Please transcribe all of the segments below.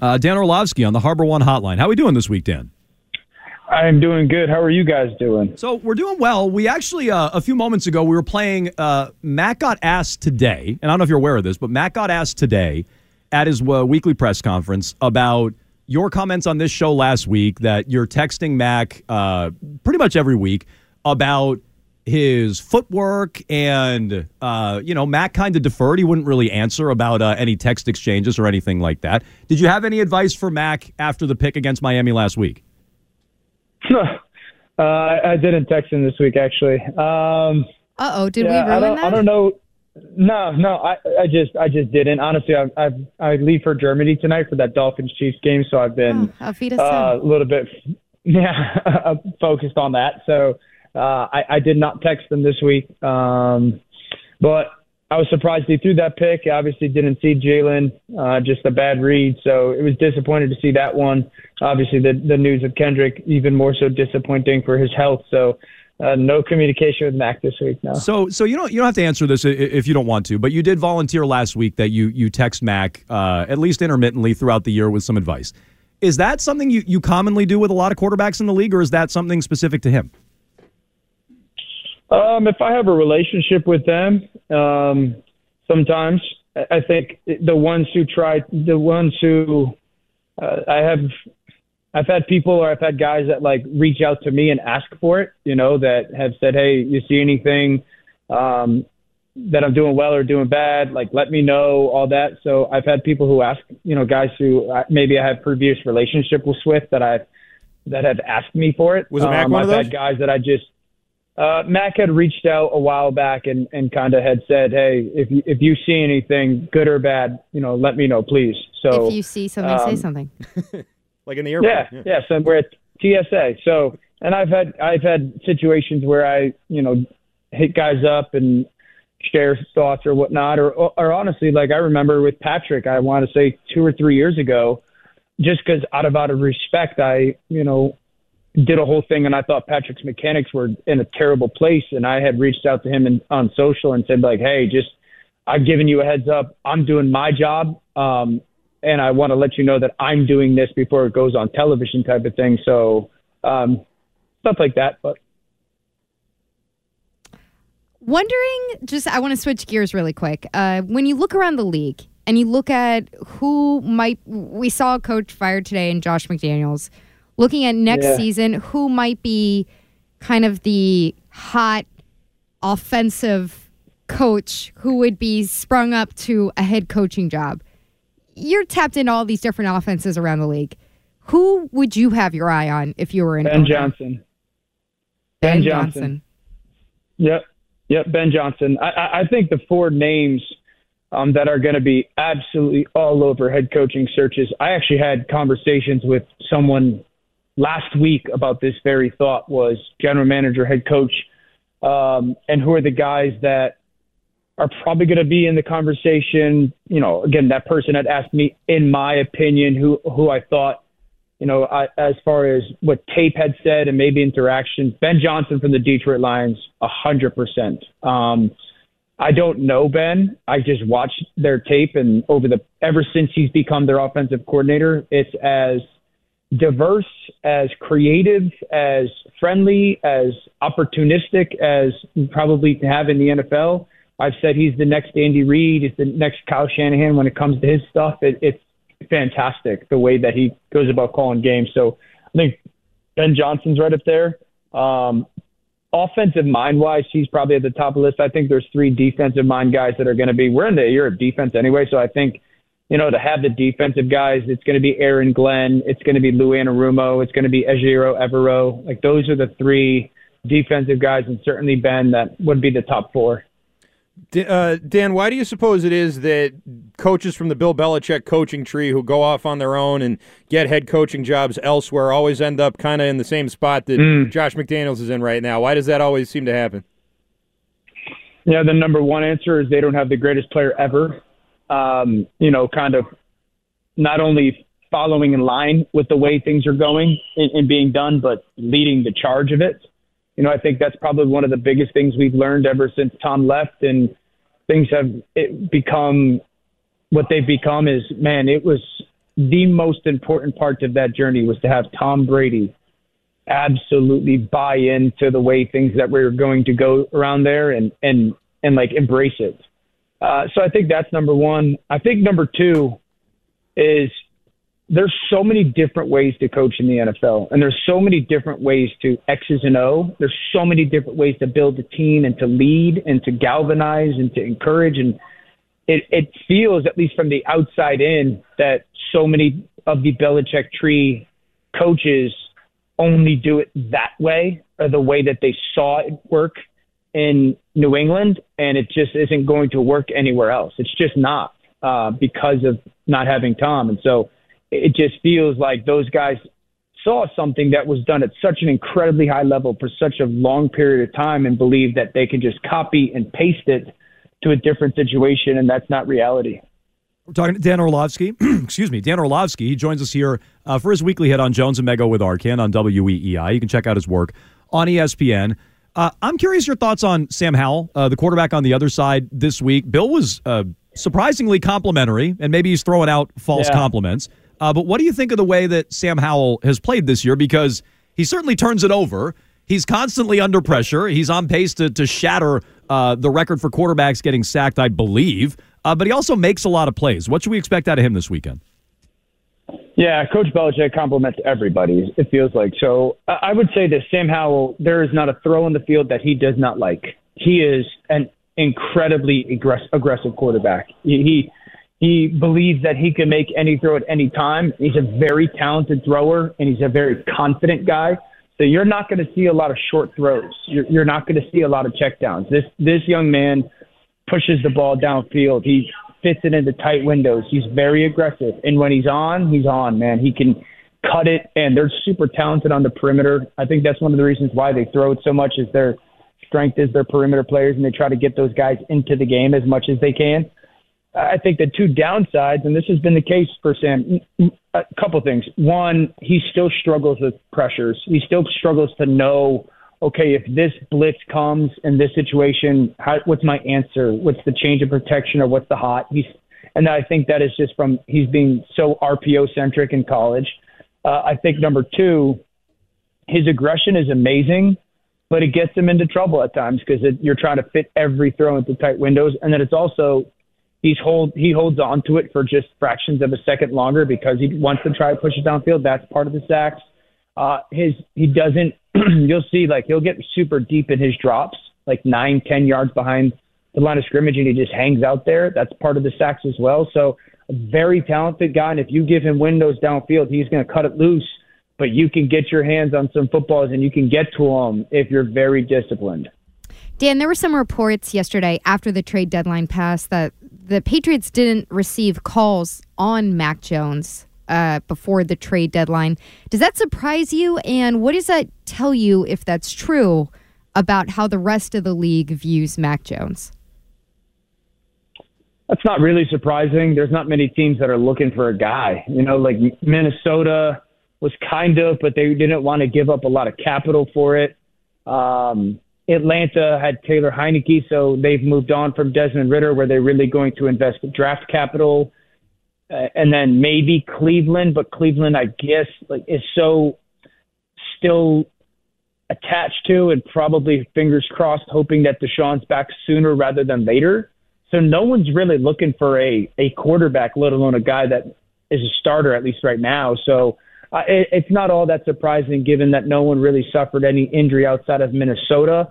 Uh, Dan Orlovsky on the Harbor One Hotline. How are we doing this week, Dan? I'm doing good. How are you guys doing? So we're doing well. We actually uh, a few moments ago we were playing. Uh, Mac got asked today, and I don't know if you're aware of this, but Mac got asked today at his uh, weekly press conference about your comments on this show last week that you're texting Mac uh, pretty much every week about his footwork and uh, you know Mac kind of deferred. He wouldn't really answer about uh, any text exchanges or anything like that. Did you have any advice for Mac after the pick against Miami last week? uh, I didn't text him this week actually. Um, uh oh, did yeah, we ruin I don't, that? I don't know. No, no, I, I just, I just didn't. Honestly, I, I, I leave for Germany tonight for that Dolphins Chiefs game, so I've been Oh, uh, a little bit, yeah, focused on that. So uh, I, I did not text them this week, um, but I was surprised he threw that pick. I obviously didn't see Jalen, uh, just a bad read, so it was disappointed to see that one. Obviously, the the news of Kendrick even more so disappointing for his health. So. Uh, no communication with Mac this week. No. So, so you don't you don't have to answer this if you don't want to, but you did volunteer last week that you you text Mac uh, at least intermittently throughout the year with some advice. Is that something you, you commonly do with a lot of quarterbacks in the league, or is that something specific to him? Um, if I have a relationship with them, um, sometimes I I think the ones who try, the ones who uh, I have, I've had people or I've had guys that like reach out to me and ask for it. You know, that have said, "Hey, you see anything um, that I'm doing well or doing bad? Like, let me know all that." So I've had people who ask, you know, guys who uh, maybe I have previous relationship with Swift that I've that have asked me for it. Was it um, one I've of those? had guys that I just uh, Mac had reached out a while back and, and kind of had said, "Hey, if you, if you see anything good or bad, you know, let me know, please." So if you see something, say um, something. Like in the airport. yeah, yeah. So we're at TSA. So, and I've had I've had situations where I, you know, hit guys up and share thoughts or whatnot, or or honestly, like I remember with Patrick, I want to say two or three years ago, just because out of out of respect, I, you know, did a whole thing and I thought Patrick's mechanics were in a terrible place, and I had reached out to him on social and said like, hey, just I've given you a heads up. I'm doing my job. Um, and I want to let you know that I'm doing this before it goes on television type of thing. So um, stuff like that. But Wondering, just I want to switch gears really quick. Uh, when you look around the league and you look at who might, we saw a coach fired today in Josh McDaniels. Looking at next Yeah. season, who might be kind of the hot offensive coach who would be sprung up to a head coaching job? You're tapped into all these different offenses around the league. Who would you have your eye on if you were in Ben? Johnson. Ben Ben Johnson. Johnson. Yep. Yep. Ben Johnson. I, I- I think the four names um, that are going to be absolutely all over head coaching searches. I actually had conversations with someone last week about this very thought was general manager, head coach, um, and who are the guys that are probably going to be in the conversation. You know, again, that person had asked me, in my opinion, who who I thought, you know, I, as far as what tape had said and maybe interaction. Ben Johnson from the Detroit Lions, a hundred percent. Um, I don't know Ben. I just watched their tape, and over the ever since he's become their offensive coordinator, it's as diverse, as creative, as friendly, as opportunistic as probably to have in the NFL. I've said he's the next Andy Reid, he's the next Kyle Shanahan when it comes to his stuff. It, it's fantastic the way that he goes about calling games. So I think Ben Johnson's right up there. Um, offensive mind wise, he's probably at the top of the list. I think there's three defensive mind guys that are going to be. We're in the year of defense anyway, so I think you know to have the defensive guys, it's going to be Aaron Glenn, it's going to be Lou Anarumo, it's going to be Ejiro Evero. Like those are the three defensive guys, and certainly Ben that would be the top four. Uh, Dan, why do you suppose it is that coaches from the Bill Belichick coaching tree who go off on their own and get head coaching jobs elsewhere always end up kind of in the same spot that Josh McDaniels is in right now? Why does that always seem to happen? Yeah, the number one answer is they don't have the greatest player ever. Um, you know, kind of not only following in line with the way things are going and, and being done, but leading the charge of it. You know, I think that's probably one of the biggest things we've learned ever since Tom left, and things have it become what they've become. Is man, it was the most important part of that journey was to have Tom Brady absolutely buy into the way things that we were going to go around there and and and like embrace it. Uh, so I think that's number one. I think number two is there's so many different ways to coach in the NFL, and there's so many different ways to X's and O. There's so many different ways to build a team and to lead and to galvanize and to encourage. And it, it feels, at least from the outside in, that so many of the Belichick tree coaches only do it that way or the way that they saw it work in New England, and it just isn't going to work anywhere else. It's just not uh, because of not having Tom. And so it just feels like those guys saw something that was done at such an incredibly high level for such a long period of time and believe that they can just copy and paste it to a different situation, and that's not reality. We're talking to Dan Orlovsky. Excuse me, Dan Orlovsky. He joins us here uh, for his weekly hit on Jones and Mego with Arcand on WEEI. You can check out his work on ESPN. Uh, I'm curious your thoughts on Sam Howell, uh, the quarterback on the other side this week. Bill was uh, surprisingly complimentary, and maybe he's throwing out false yeah. compliments. Uh, but what do you think of the way that Sam Howell has played this year? Because he certainly turns it over. He's constantly under pressure. He's on pace to, to shatter uh, the record for quarterbacks getting sacked, I believe uh, but he also makes a lot of plays. What should we expect out of him this weekend? Yeah, Coach Belichick compliments everybody, it feels like. So I would say that Sam Howell, there is not a throw in the field that he does not like. He is an incredibly aggressive quarterback. He, he believes that he can make any throw at any time. He's a very talented thrower, and he's a very confident guy. So you're not going to see a lot of short throws. You're, you're not going to see a lot of checkdowns. This this young man pushes the ball downfield. He fits it into tight windows. He's very aggressive. And when he's on, he's on, man. He can cut it, and they're super talented on the perimeter. I think that's one of the reasons why they throw it so much is their strength is their perimeter players, and they try to get those guys into the game as much as they can. I think the two downsides, and this has been the case for Sam, a couple things. One, he still struggles with pressures. He still struggles to know okay, if this blitz comes in this situation, how, what's my answer? What's the change of protection or what's the hot? He's, and I think that is just from he's being so RPO centric in college. Uh, I think number two, his aggression is amazing, but it gets him into trouble at times because you're trying to fit every throw into tight windows, and then it's also he's hold he holds on to it for just fractions of a second longer because he wants to try to push it downfield. That's part of the sacks. Uh, his he doesn't you'll see like he'll get super deep in his drops, like nine, ten yards behind the line of scrimmage, and he just hangs out there. That's part of the sacks as well. So a very talented guy, and if you give him windows downfield, he's going to cut it loose. But you can get your hands on some footballs, and you can get to them if you're very disciplined. Dan, there were some reports yesterday after the trade deadline passed that the Patriots didn't receive calls on Mac Jones uh, before the trade deadline. Does that surprise you? And what does that tell you, if that's true, about how the rest of the league views Mac Jones? That's not really surprising. There's not many teams that are looking for a guy. You know, like Minnesota was kind of, but they didn't want to give up a lot of capital for it. Um, Atlanta had Taylor Heinicke, so they've moved on from Desmond Ridder, where they're really going to invest draft capital uh, and then maybe Cleveland, but Cleveland, I guess, like is so still attached to and probably fingers crossed, hoping that Deshaun's back sooner rather than later. So no one's really looking for a a quarterback, let alone a guy that is a starter at least right now. So uh, it, it's not all that surprising, given that no one really suffered any injury outside of Minnesota,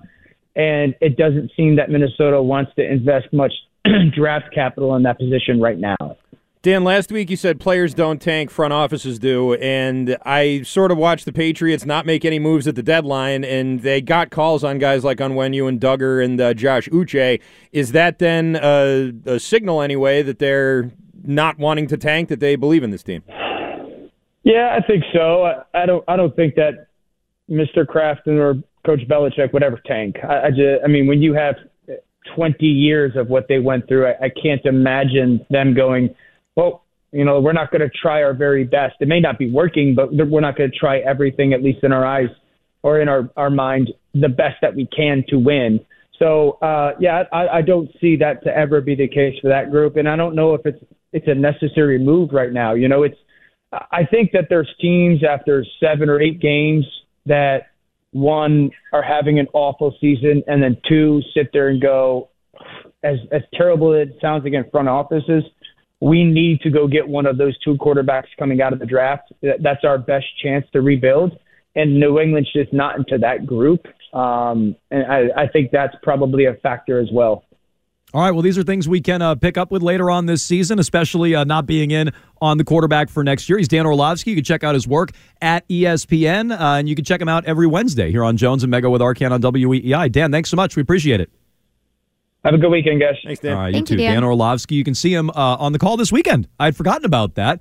and it doesn't seem that Minnesota wants to invest much draft capital in that position right now. Dan, last week you said players don't tank, front offices do, and I sort of watched the Patriots not make any moves at the deadline, and they got calls on guys like Onwenu and Dugger and uh, Josh Uche. Is that then a, a signal anyway that they're not wanting to tank, that they believe in this team? Yeah, I think so. I, I don't. I don't think that Mr. Crafton or Coach Belichick would ever tank. I, I just. I mean, when you have 20 years of what they went through, I, I can't imagine them going well, you know, we're not going to try our very best. It may not be working, but we're not going to try everything, at least in our eyes or in our, our mind, the best that we can to win. So, uh, yeah, I, I don't see that to ever be the case for that group. And I don't know if it's, it's a necessary move right now. You know, it's, I think that there's teams after seven or eight games that one are having an awful season, and then two sit there and go, as as terrible as it sounds again, front offices. We need to go get one of those two quarterbacks coming out of the draft. That's our best chance to rebuild. And New England's just not into that group. Um, and I, I think that's probably a factor as well. All right. Well, these are things we can uh, pick up with later on this season, especially uh, not being in on the quarterback for next year. He's Dan Orlovsky. You can check out his work at ESPN, uh, and you can check him out every Wednesday here on Jones and Mego with Arcand on WEEI. Dan, thanks so much. We appreciate it. Have a good weekend, guys. Thanks, Dan. All right, Thank you you, too. Dan. Dan Orlovsky. You can see him uh, on the call this weekend. I had forgotten about that.